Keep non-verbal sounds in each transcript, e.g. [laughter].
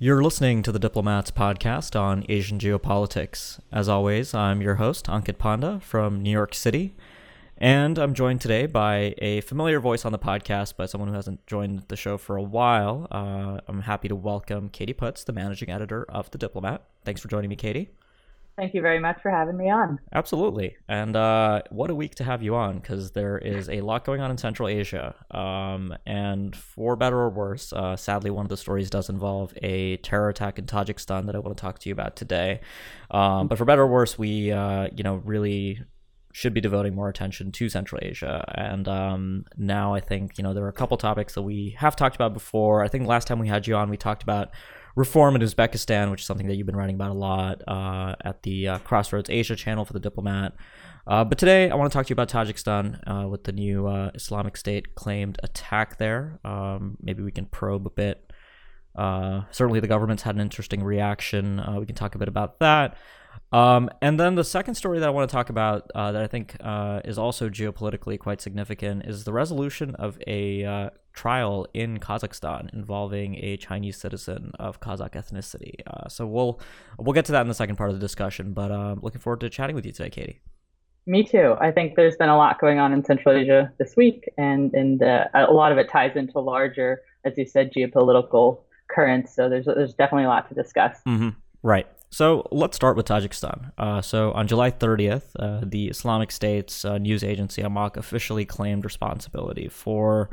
You're listening to the Diplomat's podcast on Asian geopolitics. As always, I'm your host, Ankit Panda from New York City. And I'm joined today by a familiar voice on the podcast, by someone who hasn't joined the show for a while. Uh, I'm happy to welcome Katie Putz, the managing editor of The Diplomat. Thanks for joining me, Katie. Thank you very much for having me on. Absolutely. And uh, what a week to have you on because there is a lot going on in Central Asia. Um, and for better or worse, uh, sadly, one of the stories does involve a terror attack in Tajikistan that I want to talk to you about today. Um, but for better or worse, we, uh, you know, really should be devoting more attention to Central Asia. And um, now I think, you know, there are a couple topics that we have talked about before. I think last time we had you on, we talked about reform in Uzbekistan, which is something that you've been writing about a lot uh, at the uh, Crossroads Asia channel for the Diplomat. Uh, but today, I want to talk to you about Tajikistan uh, with the new uh, Islamic State claimed attack there. Um, maybe we can probe a bit. Uh, certainly, the government's had an interesting reaction. we can talk a bit about that. Um, and then the second story that I want to talk about that I think is also geopolitically quite significant is the resolution of a trial in Kazakhstan involving a Chinese citizen of Kazakh ethnicity. Uh, so we'll we'll get to that in the second part of the discussion. But um, looking forward to chatting with you today, Katie. Me too. I think there's been a lot going on in Central Asia this week, and and uh, a lot of it ties into larger, as you said, geopolitical currents. So there's there's definitely a lot to discuss. Mm-hmm. Right. So let's start with Tajikistan. Uh, so on July 30th, uh, the Islamic State's uh, news agency Amaq officially claimed responsibility for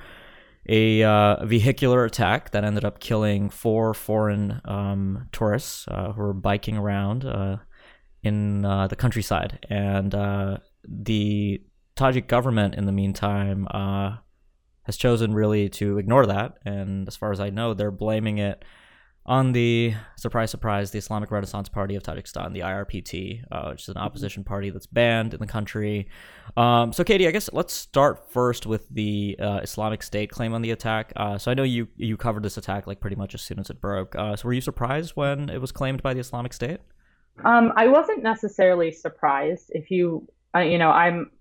a uh, vehicular attack that ended up killing four foreign um, tourists uh, who were biking around uh, in uh, the countryside. And uh, the Tajik government, in the meantime, uh, has chosen really to ignore that. And as far as I know, they're blaming it on the surprise, surprise, the Islamic Renaissance Party of Tajikistan, the IRPT, uh, which is an opposition party that's banned in the country. Um, so, Katie, I guess let's start first with the uh, Islamic State claim on the attack. Uh, so, I know you you covered this attack like pretty much as soon as it broke. Uh, so, were you surprised when it was claimed by the Islamic State? Um, I wasn't necessarily surprised. If you, you know, I'm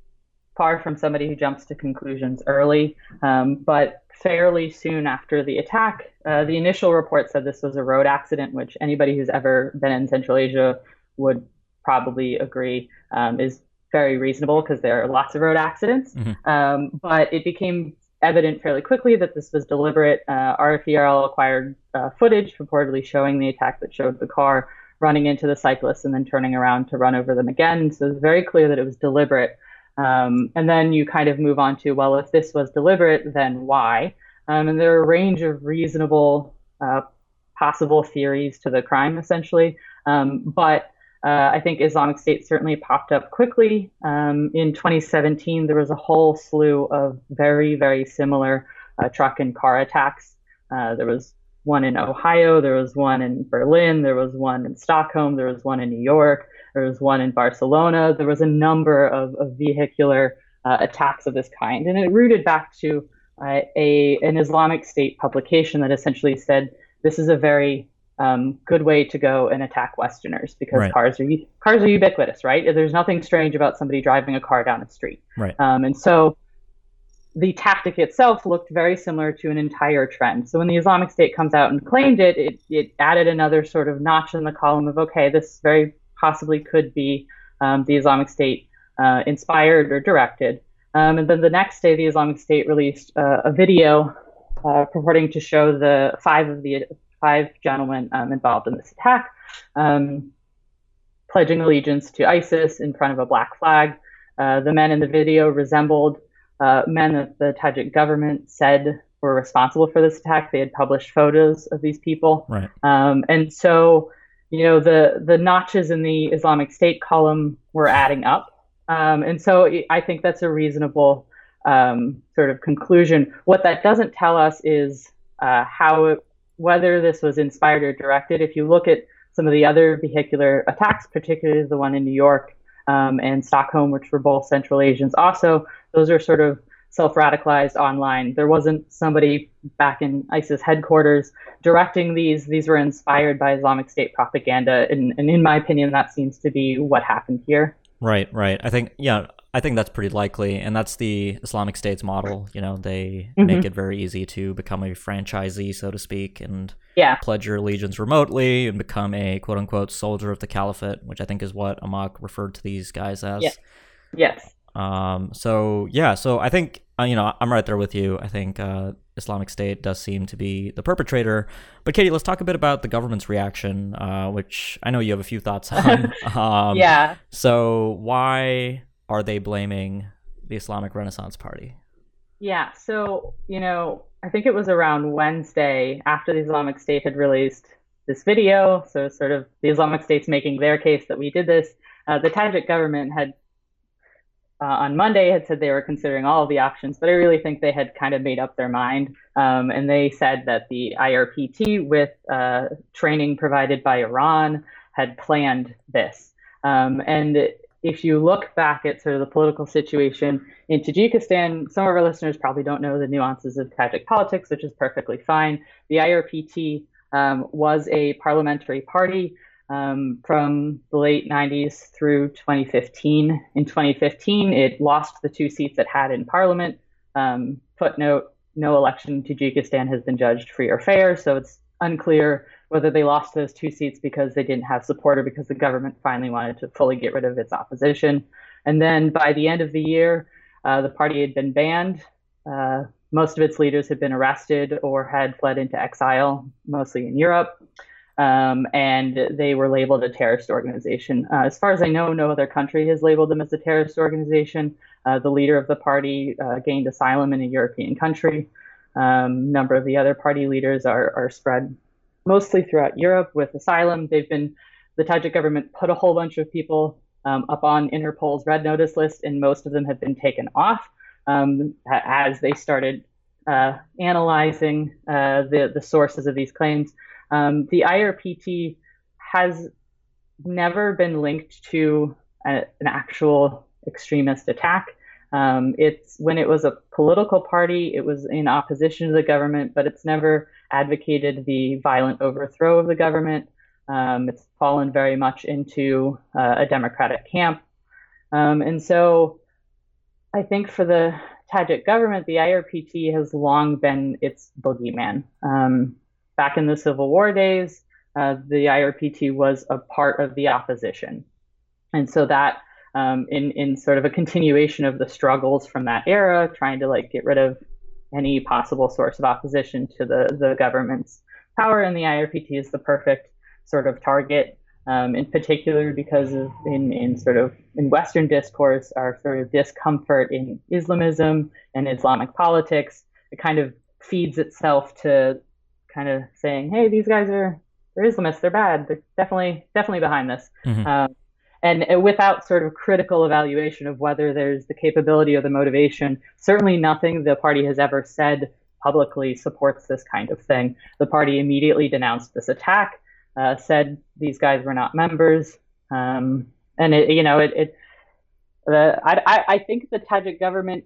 far from somebody who jumps to conclusions early, um, but fairly soon after the attack, uh, the initial report said this was a road accident, which anybody who's ever been in Central Asia would probably agree um, is very reasonable because there are lots of road accidents. Mm-hmm. Um, but it became evident fairly quickly that this was deliberate. Uh, RFERL acquired uh, footage purportedly showing the attack that showed the car running into the cyclists and then turning around to run over them again. So it was very clear that it was deliberate. Um, and then you kind of move on to, well, if this was deliberate, then why? Um, and there are a range of reasonable uh, possible theories to the crime, essentially. Um, but uh, I think Islamic State certainly popped up quickly. Um, in 2017, there was a whole slew of very, very similar uh, truck and car attacks. Uh, there was one in Ohio, there was one in Berlin, there was one in Stockholm, there was one in New York. There was one in Barcelona. There was a number of, of vehicular uh, attacks of this kind, and it rooted back to uh, a an Islamic State publication that essentially said this is a very um, good way to go and attack Westerners because right. cars are cars are ubiquitous, right? There's nothing strange about somebody driving a car down a street, right? Um, and so the tactic itself looked very similar to an entire trend. So when the Islamic State comes out and claimed it, it, it added another sort of notch in the column of okay, this is very possibly could be um, the Islamic State uh, inspired or directed. Um, and then the next day, the Islamic State released uh, a video uh, purporting to show the five of the five gentlemen um, involved in this attack um, pledging allegiance to ISIS in front of a black flag. Uh, the men in the video resembled uh, men that the Tajik government said were responsible for this attack. They had published photos of these people. Right. Um, and so you know the the notches in the Islamic State column were adding up, um, and so I think that's a reasonable um, sort of conclusion. What that doesn't tell us is uh, how it, whether this was inspired or directed. If you look at some of the other vehicular attacks, particularly the one in New York um, and Stockholm, which were both Central Asians, also those are sort of self-radicalized online. There wasn't somebody back in ISIS headquarters directing these. These were inspired by Islamic State propaganda, and, and in my opinion, that seems to be what happened here. Right, right. I think yeah, I think that's pretty likely, and that's the Islamic State's model. You know, they mm-hmm. make it very easy to become a franchisee, so to speak, and yeah. pledge your allegiance remotely and become a quote unquote soldier of the caliphate, which I think is what Amaq referred to these guys as. Yes. Yes. Um, so yeah, so I think uh, you know I'm right there with you. I think uh, Islamic State does seem to be the perpetrator. But Katie, let's talk a bit about the government's reaction, uh, which I know you have a few thoughts on. [laughs] um, yeah. So why are they blaming the Islamic Renaissance Party? Yeah. So you know, I think it was around Wednesday after the Islamic State had released this video. So sort of the Islamic State's making their case that we did this. Uh, the Tajik government had uh, on Monday had said they were considering all of the options, but I really think they had kind of made up their mind. Um, and they said that the IRPT, with uh, training provided by Iran, had planned this. Um, and if you look back at sort of the political situation in Tajikistan, some of our listeners probably don't know the nuances of Tajik politics, which is perfectly fine. The IRPT um, was a parliamentary party um, from the late 90s through 2015. In 2015, it lost the two seats it had in parliament. Um, footnote no election in Tajikistan has been judged free or fair, so it's unclear whether they lost those two seats because they didn't have support or because the government finally wanted to fully get rid of its opposition. And then by the end of the year, uh, the party had been banned. Uh, most of its leaders had been arrested or had fled into exile, mostly in Europe um, and they were labeled a terrorist organization. Uh, as far as I know, no other country has labeled them as a terrorist organization. Uh, the leader of the party uh, gained asylum in a European country. A um, number of the other party leaders are, are spread mostly throughout Europe with asylum. They've been the Tajik government put a whole bunch of people um, up on Interpol's red notice list, and most of them have been taken off um, as they started uh, analyzing uh, the the sources of these claims. Um, the IRPT has never been linked to a, an actual extremist attack. Um, it's when it was a political party, it was in opposition to the government, but it's never advocated the violent overthrow of the government. Um, it's fallen very much into uh, a democratic camp. Um, and so I think for the Tajik government, the IRPT has long been its boogeyman. Um, back in the Civil War days, uh, the IRPT was a part of the opposition. And so that, um, in, in sort of a continuation of the struggles from that era, trying to like get rid of any possible source of opposition to the, the government's power, and the IRPT is the perfect sort of target, um, in particular because of in, in sort of in Western discourse, our sort of discomfort in Islamism and Islamic politics. It kind of feeds itself to kind of saying, "Hey, these guys are they're Islamists. They're bad. They're definitely definitely behind this." Mm-hmm. Um, and without sort of critical evaluation of whether there's the capability or the motivation, certainly nothing the party has ever said publicly supports this kind of thing. The party immediately denounced this attack, uh, said these guys were not members, um, and it, you know, it, it uh, I, I think the Tajik government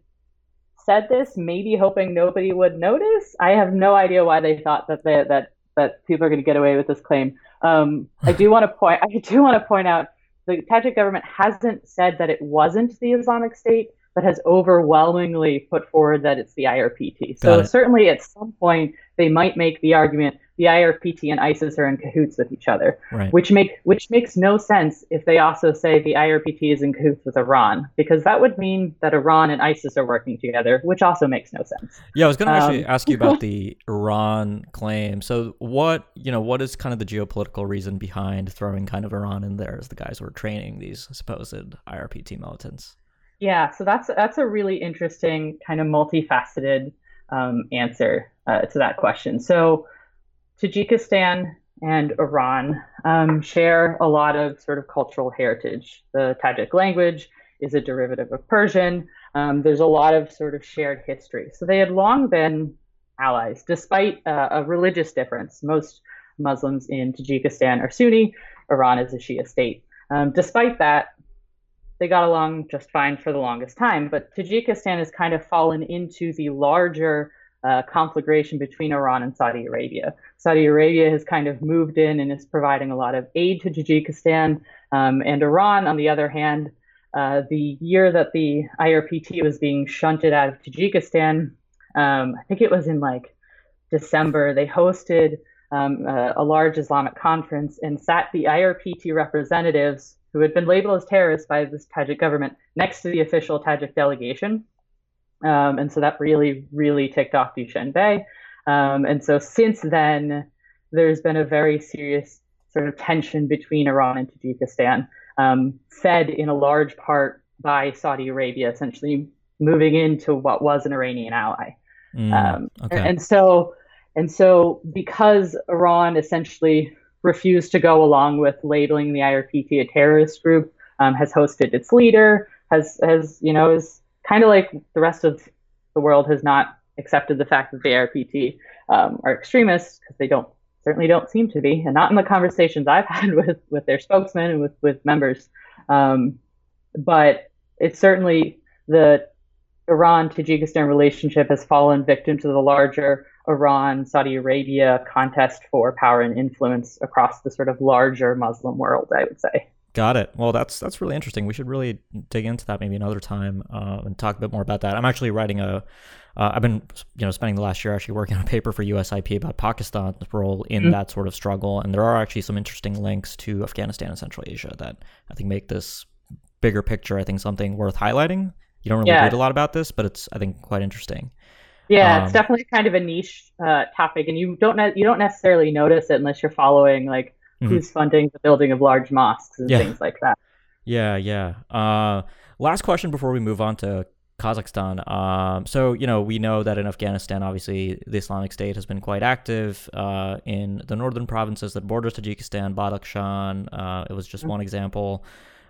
said this, maybe hoping nobody would notice. I have no idea why they thought that they, that that people are going to get away with this claim. Um, I do want to point. [laughs] I do want to point out the Tajik government hasn't said that it wasn't the Islamic State, but has overwhelmingly put forward that it's the IRPT. So certainly at some point they might make the argument the IRPT and ISIS are in cahoots with each other, right. which make which makes no sense if they also say the IRPT is in cahoots with Iran, because that would mean that Iran and ISIS are working together, which also makes no sense. Yeah, I was going to actually um, ask you about [laughs] the Iran claim. So, what you know, what is kind of the geopolitical reason behind throwing kind of Iran in there as the guys who are training these supposed IRPT militants? Yeah, so that's that's a really interesting kind of multifaceted um, answer uh, to that question. So Tajikistan and Iran um, share a lot of sort of cultural heritage. The Tajik language is a derivative of Persian. Um, there's a lot of sort of shared history. So they had long been allies, despite uh, a religious difference. Most Muslims in Tajikistan are Sunni, Iran is a Shia state. Um, despite that, they got along just fine for the longest time. But Tajikistan has kind of fallen into the larger uh, conflagration between Iran and Saudi Arabia. Saudi Arabia has kind of moved in and is providing a lot of aid to Tajikistan. Um, and Iran, on the other hand, uh, the year that the IRPT was being shunted out of Tajikistan, um, I think it was in like December, they hosted um, a, a, large Islamic conference and sat the IRPT representatives who had been labeled as terrorists by this Tajik government next to the official Tajik delegation. Um, and so that really, really ticked off Dushanbe. Um, and so since then, there's been a very serious sort of tension between Iran and Tajikistan, um, fed in a large part by Saudi Arabia, essentially moving into what was an Iranian ally. Mm, um, okay. and, and so, and so, because Iran essentially refused to go along with labeling the IRPT a terrorist group, um, has hosted its leader, has has you know is kind of like the rest of the world has not accepted the fact that the IRPT um, are extremists because they don't certainly don't seem to be, and not in the conversations I've [laughs] had with with their spokesmen and with with members. Um, but it's certainly the Iran Tajikistan relationship has fallen victim to the larger Iran Saudi Arabia contest for power and influence across the sort of larger Muslim world, I would say. Got it. Well, that's that's really interesting. We should really dig into that maybe another time uh, and talk a bit more about that. I'm actually writing a. have uh, been you know spending the last year actually working on a paper for USIP about Pakistan's role in mm-hmm. that sort of struggle, and there are actually some interesting links to Afghanistan and Central Asia that I think make this bigger picture. I think something worth highlighting. You don't really yeah. read a lot about this, but it's I think quite interesting. Yeah, um, it's definitely kind of a niche uh, topic, and you don't ne- you don't necessarily notice it unless you're following like mm-hmm. who's funding the building of large mosques and yeah. things like that. Yeah, yeah. Uh, last question before we move on to Kazakhstan. Um, so you know we know that in Afghanistan, obviously the Islamic State has been quite active uh, in the northern provinces that borders Tajikistan, Badakhshan. Uh, it was just mm-hmm. one example.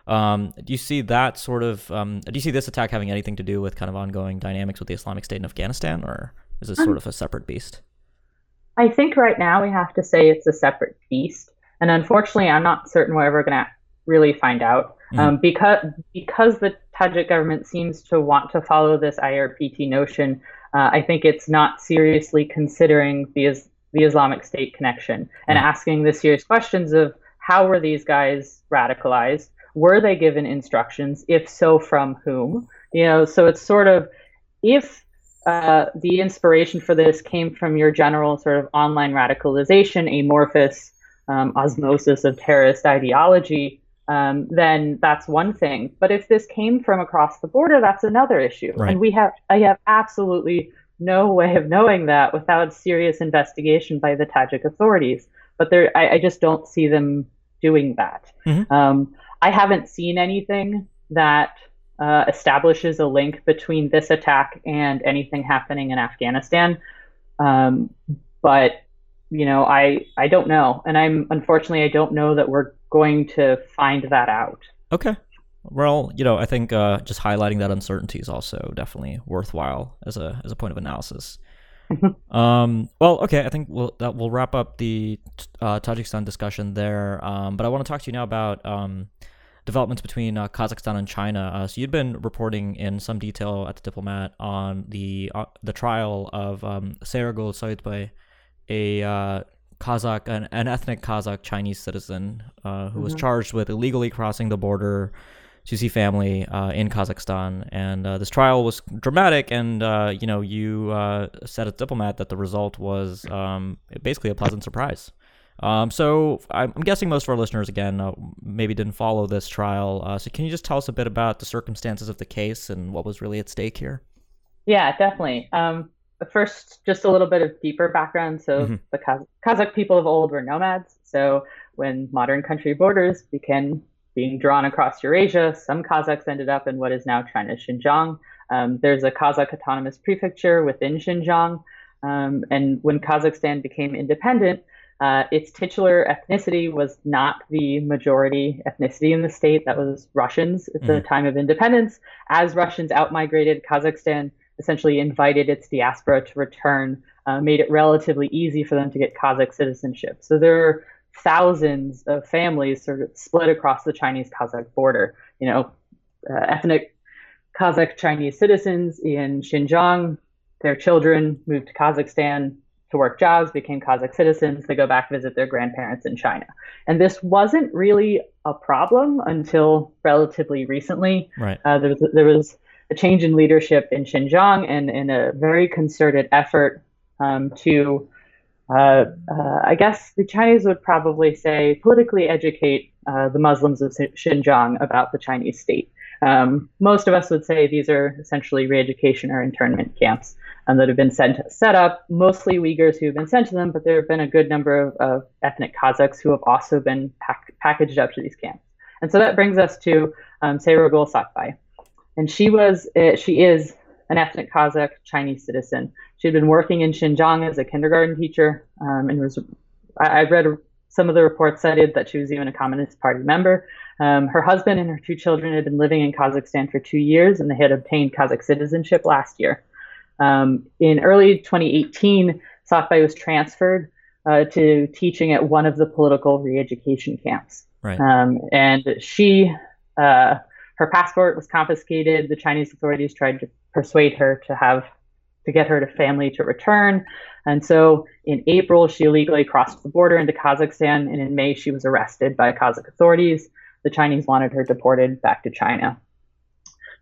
Um, do you see that sort of? Um, do you see this attack having anything to do with kind of ongoing dynamics with the Islamic State in Afghanistan, or is this um, sort of a separate beast? I think right now we have to say it's a separate beast, and unfortunately, I'm not certain we're ever going to really find out mm-hmm. um, because because the Tajik government seems to want to follow this IRPT notion. Uh, I think it's not seriously considering the the Islamic State connection and mm-hmm. asking the serious questions of how were these guys radicalized were they given instructions? If so, from whom? You know, so it's sort of if uh, the inspiration for this came from your general sort of online radicalization, amorphous um, osmosis of terrorist ideology, um, then that's one thing. But if this came from across the border, that's another issue. Right. And we have, I have absolutely no way of knowing that without serious investigation by the Tajik authorities. But there, I, I just don't see them doing that. Mm-hmm. Um, I haven't seen anything that uh, establishes a link between this attack and anything happening in Afghanistan. Um, but you know, I I don't know, and I'm unfortunately I don't know that we're going to find that out. Okay. Well, you know, I think uh, just highlighting that uncertainty is also definitely worthwhile as a as a point of analysis. [laughs] um, well, okay, I think we'll that will wrap up the uh, Tajikistan discussion there. Um, but I want to talk to you now about um, developments between uh, Kazakhstan and China. Uh, so you'd been reporting in some detail at the Diplomat on the uh, the trial of um, Sayragul Sauytbay, a uh, Kazakh, an, an, ethnic Kazakh Chinese citizen uh, who mm-hmm. was charged with illegally crossing the border see family uh, in Kazakhstan. And uh, this trial was dramatic, and uh, you know, you uh, said as a diplomat that the result was um, basically a pleasant surprise. Um, so I'm guessing most of our listeners, again, uh, maybe didn't follow this trial. Uh, so can you just tell us a bit about the circumstances of the case and what was really at stake here? Yeah, definitely. Um, first, just a little bit of deeper background. So mm-hmm. the Kaz- Kazakh people of old were nomads. So when modern country borders began being drawn across Eurasia. Some Kazakhs ended up in what is now China's Xinjiang. Um, there's a Kazakh autonomous prefecture within Xinjiang. Um, and when Kazakhstan became independent, uh, its titular ethnicity was not the majority ethnicity in the state. That was Russians at the mm. time of independence. As Russians outmigrated, Kazakhstan essentially invited its diaspora to return, uh, made it relatively easy for them to get Kazakh citizenship. So there thousands of families sort of split across the Chinese Kazakh border. You know, uh, ethnic Kazakh Chinese citizens in Xinjiang, their children moved to Kazakhstan to work jobs, became Kazakh citizens. They go back visit their grandparents in China. And this wasn't really a problem until relatively recently. Right. Uh, there, was, there was a change in leadership in Xinjiang and in a very concerted effort um, to uh, uh, I guess the Chinese would probably say politically educate uh, the Muslims of Xinjiang about the Chinese state. Um, most of us would say these are essentially re-education or internment camps um, that have been sent, set up, mostly Uyghurs who have been sent to them, but there have been a good number of, of ethnic Kazakhs who have also been pack, packaged up to these camps. And so that brings us to um, Sayragul Sauytbay. And she was, uh, she is an ethnic Kazakh Chinese citizen. She'd been working in Xinjiang as a kindergarten teacher, um, and was. I, I read some of the reports cited that she was even a Communist Party member. Um, her husband and her two children had been living in Kazakhstan for two years, and they had obtained Kazakh citizenship last year. Um, in early 2018, Sauytbay was transferred uh, to teaching at one of the political re-education camps. Right. Um, and she, uh, her passport was confiscated. The Chinese authorities tried to persuade her to have to get her to family to return. And so in April, she illegally crossed the border into Kazakhstan, and in May, she was arrested by Kazakh authorities. The Chinese wanted her deported back to China.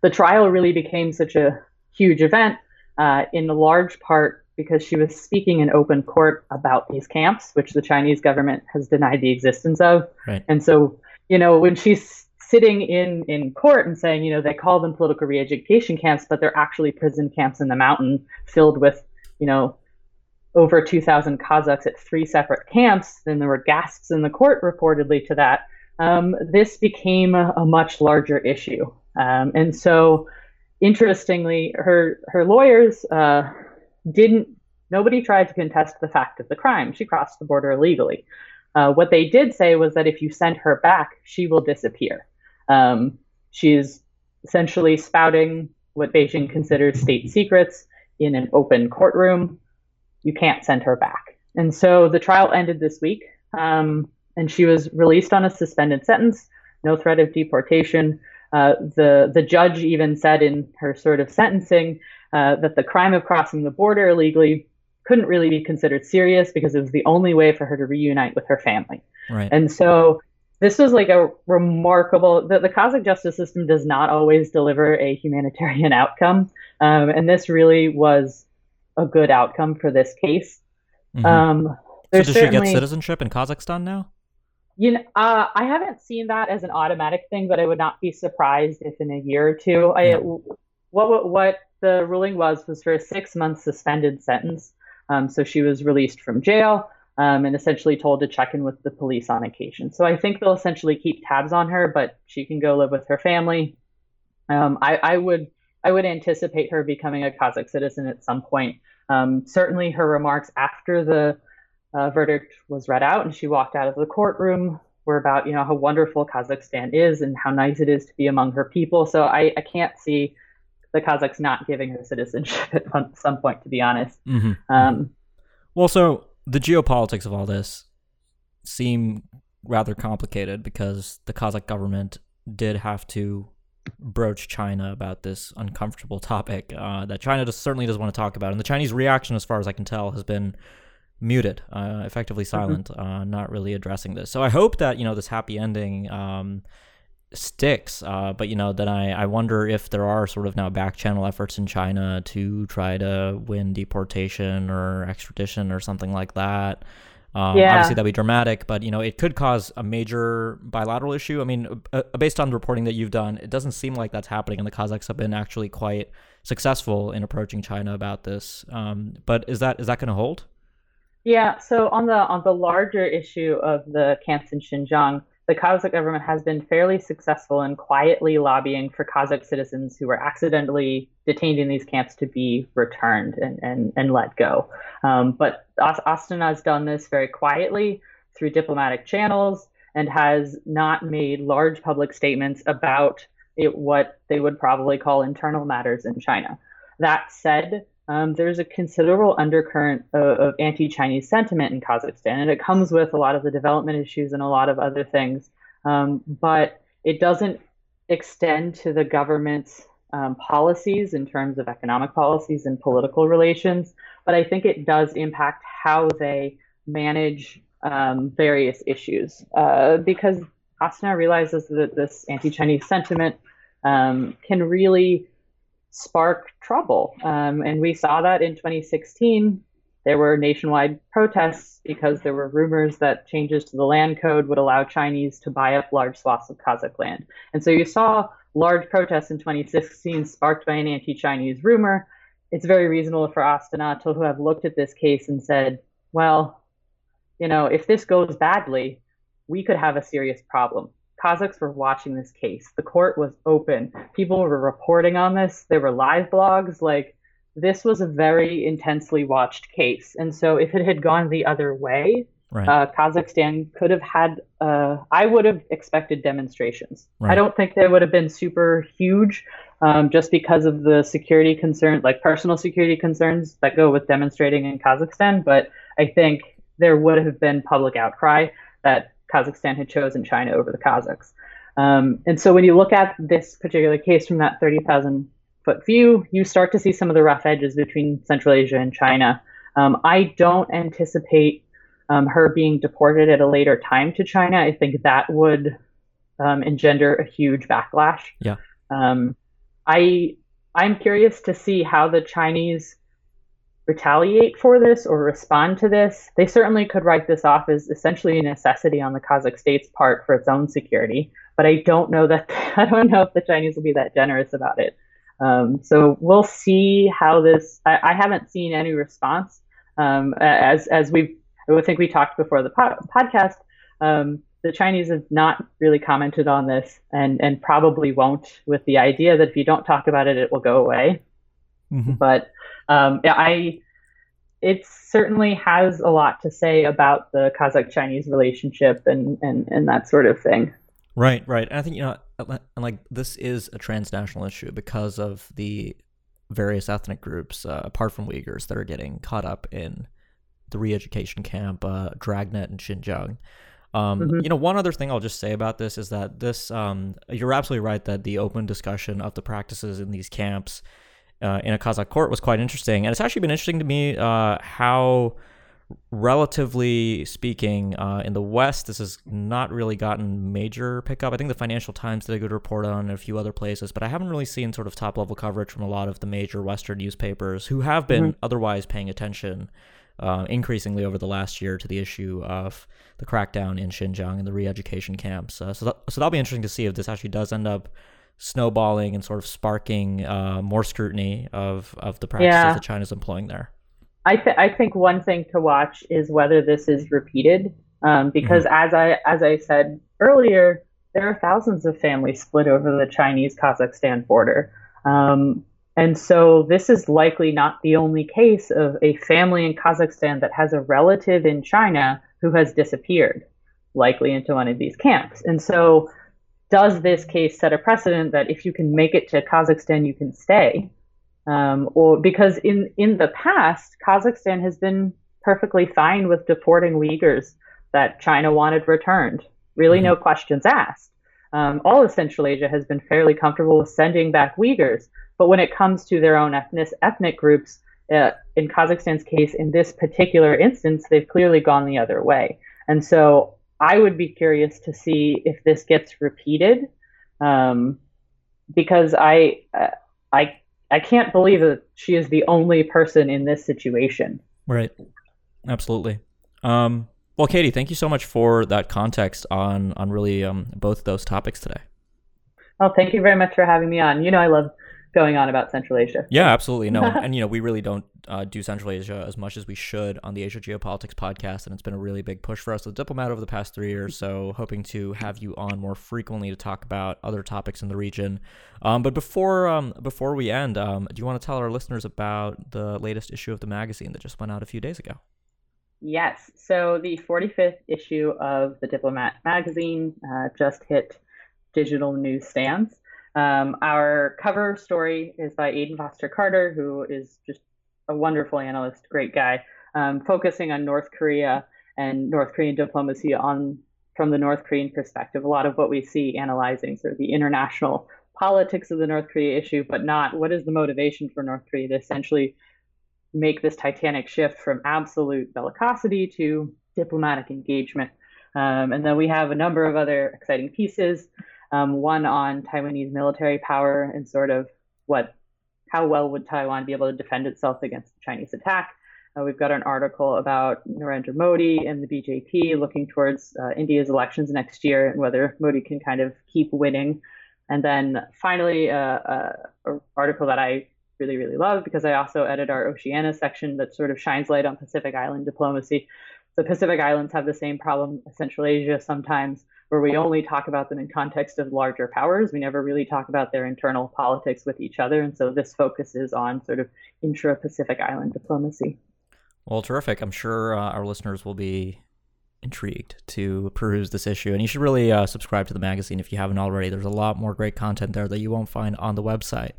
The trial really became such a huge event uh, in large part because she was speaking in open court about these camps, which the Chinese government has denied the existence of. Right. And so, you know, when she's sitting in, in court and saying, you know, they call them political re-education camps, but they're actually prison camps in the mountain filled with, you know, over 2,000 Kazakhs at three separate camps. Then there were gasps in the court reportedly to that. Um, this became a, a, much larger issue. Um, and so, interestingly, her her lawyers uh, didn't. Nobody tried to contest the fact of the crime. She crossed the border illegally. Uh, what they did say was that if you send her back, she will disappear. Um, she's essentially spouting what Beijing considers state secrets in an open courtroom. You can't send her back. And so the trial ended this week, um, and she was released on a suspended sentence, no threat of deportation. Uh, the the judge even said in her sort of sentencing uh, that the crime of crossing the border illegally couldn't really be considered serious because it was the only way for her to reunite with her family. Right. And so this was like a remarkable the, the Kazakh justice system does not always deliver a humanitarian outcome um, and this really was a good outcome for this case. Mm-hmm. um, so does she get citizenship in kazakhstan now? You know uh, i haven't seen that as an automatic thing but i would not be surprised if in a year or two. I, what what the ruling was was for a six month suspended sentence. Um, so she was released from jail um, and essentially told to check in with the police on occasion. So I think they'll essentially keep tabs on her, but she can go live with her family. Um, I, I, would I would anticipate her becoming a Kazakh citizen at some point. Um, certainly, her remarks after the uh, verdict was read out and she walked out of the courtroom were about you know how wonderful Kazakhstan is and how nice it is to be among her people. So I, I can't see the Kazakhs not giving her citizenship [laughs] at some point, to be honest. Mm-hmm. Um, well, so the geopolitics of all this seem rather complicated because the Kazakh government did have to broach China about this uncomfortable [laughs] topic uh, that China just certainly doesn't want to talk about. And the Chinese reaction, as far as I can tell, has been muted, uh, effectively mm-hmm. silent, mm-hmm. uh, not really addressing this. So I hope that you know this happy ending um, sticks. Uh, but you know, then I, I wonder if there are sort of now back channel efforts in China to try to win deportation or extradition or something like that. Um, yeah. Obviously, that'd be dramatic, but you know, it could cause a major bilateral issue. I mean, uh, uh, based on the reporting that you've done, it doesn't seem like that's happening, and the Kazakhs have been actually quite successful in approaching China about this. Um, but is that is that going to hold? Yeah. So on the on the larger issue of the camps in Xinjiang, the Kazakh government has been fairly successful in quietly lobbying for Kazakh citizens who were accidentally detained in these camps to be returned and, and, and let go. Um, but Astana has done this very quietly through diplomatic channels and has not made large public statements about it, what they would probably call internal matters in China. That said, um, there's a considerable undercurrent of, of anti Chinese sentiment in Kazakhstan, and it comes with a lot of the development issues and a lot of other things. Um, but it doesn't extend to the government's um, policies in terms of economic policies and political relations. But I think it does impact how they manage um, various issues uh, because Astana realizes that this anti Chinese sentiment um, can really spark trouble. Um, and we saw that in 2016. there were nationwide protests because there were rumors that changes to the land code would allow Chinese to buy up large swaths of Kazakh land. And so you saw large protests in 2016 sparked by an anti Chinese rumor. It's very reasonable for Astana to have looked at this case and said, well, you know, if this goes badly, we could have a serious problem. Kazakhs were watching this case. The court was open. People were reporting on this. There were live blogs. Like, this was a very intensely watched case. And so, if it had gone the other way, right. uh, Kazakhstan could have had, uh, I would have expected demonstrations. Right. I don't think they would have been super huge um, just because of the security concerns, like personal security concerns that go with demonstrating in Kazakhstan. But I think there would have been public outcry that Kazakhstan had chosen China over the Kazakhs. Um, and so when you look at this particular case from that 30,000 foot view, you start to see some of the rough edges between Central Asia and China. Um, I don't anticipate um, her being deported at a later time to China. I think that would um, engender a huge backlash. Yeah. Um, I I'm curious to see how the Chinese retaliate for this or respond to this. They certainly could write this off as essentially a necessity on the Kazakh state's part for its own security, but I don't know that [laughs] I don't know if the Chinese will be that generous about it. Um, so we'll see how this. I, I haven't seen any response um, as as we I think we talked before the podcast. Um, the Chinese have not really commented on this, and and probably won't, with the idea that if you don't talk about it, it will go away. Mm-hmm. But um, I, it certainly has a lot to say about the Kazakh Chinese relationship and, and, and that sort of thing. Right, right. And I think, you know, like this is a transnational issue because of the various ethnic groups, uh, apart from Uyghurs, that are getting caught up in the re education camp, uh, Dragnet, and Xinjiang. Um, mm-hmm. You know, one other thing I'll just say about this is that this, um, you're absolutely right that the open discussion of the practices in these camps uh, in a Kazakh court was quite interesting. And it's actually been interesting to me uh, how, relatively speaking, uh, in the West, this has not really gotten major pickup. I think the Financial Times did a good report on it, a few other places, but I haven't really seen sort of top level coverage from a lot of the major Western newspapers who have been mm-hmm. otherwise paying attention. Uh, increasingly over the last year to the issue of the crackdown in Xinjiang and the re-education camps. Uh, so, that, so that'll be interesting to see if this actually does end up snowballing and sort of sparking uh, more scrutiny of, of the practices yeah. that China's employing there. I, th- I think one thing to watch is whether this is repeated, um, because mm-hmm. as I as I said earlier, there are thousands of families split over the Chinese Kazakhstan border, um, and so this is likely not the only case of a family in Kazakhstan that has a relative in China who has disappeared, likely into one of these camps, and so does this case set a precedent that if you can make it to Kazakhstan, you can stay? Um, or because in in the past, Kazakhstan has been perfectly fine with deporting Uyghurs that China wanted returned. Really, mm-hmm. no questions asked. Um, all of Central Asia has been fairly comfortable with sending back Uyghurs, but when it comes to their own ethnic ethnic groups, uh, in Kazakhstan's case, in this particular instance, they've clearly gone the other way. And so I would be curious to see if this gets repeated, um, because I I I can't believe that she is the only person in this situation. Right. Absolutely. Um, well, Katie, thank you so much for that context on on really um, both those topics today. Well, thank you very much for having me on. You know, I love going on about Central Asia. Yeah, absolutely. No, [laughs] and you know, we really don't uh, do Central Asia as much as we should on the Asia Geopolitics podcast, and it's been a really big push for us the Diplomat over the past three years. So, hoping to have you on more frequently to talk about other topics in the region. Um, but before um, before we end, um, do you want to tell our listeners about the latest issue of the magazine that just went out a few days ago? Yes. So the 45th issue of the Diplomat magazine uh, just hit digital newsstands. Um, our cover story is by Aidan Foster Carter, who is just a wonderful analyst, great guy, um, focusing on North Korea and North Korean diplomacy on from the North Korean perspective. A lot of what we see analyzing sort of the international politics of the North Korea issue, but not what is the motivation for North Korea to essentially make this titanic shift from absolute bellicosity to diplomatic engagement. Um, and then we have a number of other exciting pieces um, one on Taiwanese military power and sort of what how well would Taiwan be able to defend itself against Chinese attack. Uh, we've got an article about Narendra Modi and the BJP looking towards uh, India's elections next year and whether Modi can kind of keep winning. And then finally, uh, uh an article that I really, really love because I also edit our Oceania section that sort of shines light on Pacific Island diplomacy. The Pacific Islands have the same problem as Central Asia sometimes, where we only talk about them in context of larger powers. We never really talk about their internal politics with each other. And so this focuses on sort of intra Pacific Island diplomacy. Well, terrific. I'm sure uh, our listeners will be intrigued to peruse this issue. And you should really uh, subscribe to the magazine if you haven't already. There's a lot more great content there that you won't find on the website.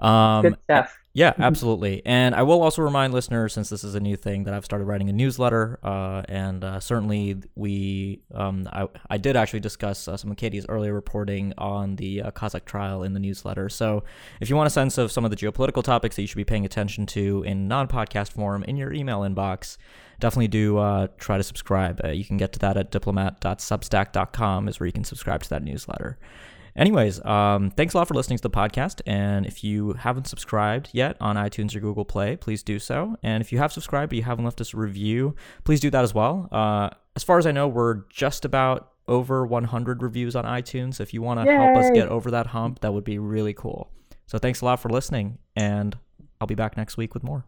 Um, Good stuff. Yeah, mm-hmm. absolutely. And I will also remind listeners, since this is a new thing, that I've started writing a newsletter. Uh, and uh, certainly, we, um, I, I did actually discuss uh, some of Katie's earlier reporting on the uh, Kazakh trial in the newsletter. So, if you want a sense of some of the geopolitical topics that you should be paying attention to in non podcast form in your email inbox, definitely do uh, try to subscribe. Uh, you can get to that at diplomat.substack.com, is where you can subscribe to that newsletter. Anyways, um, thanks a lot for listening to the podcast. And if you haven't subscribed yet on iTunes or Google Play, please do so. And if you have subscribed but you haven't left us a review, please do that as well. Uh, as far as I know, we're just about over 100 reviews on iTunes. If you want to help us get over that hump, that would be really cool. So thanks a lot for listening, and I'll be back next week with more.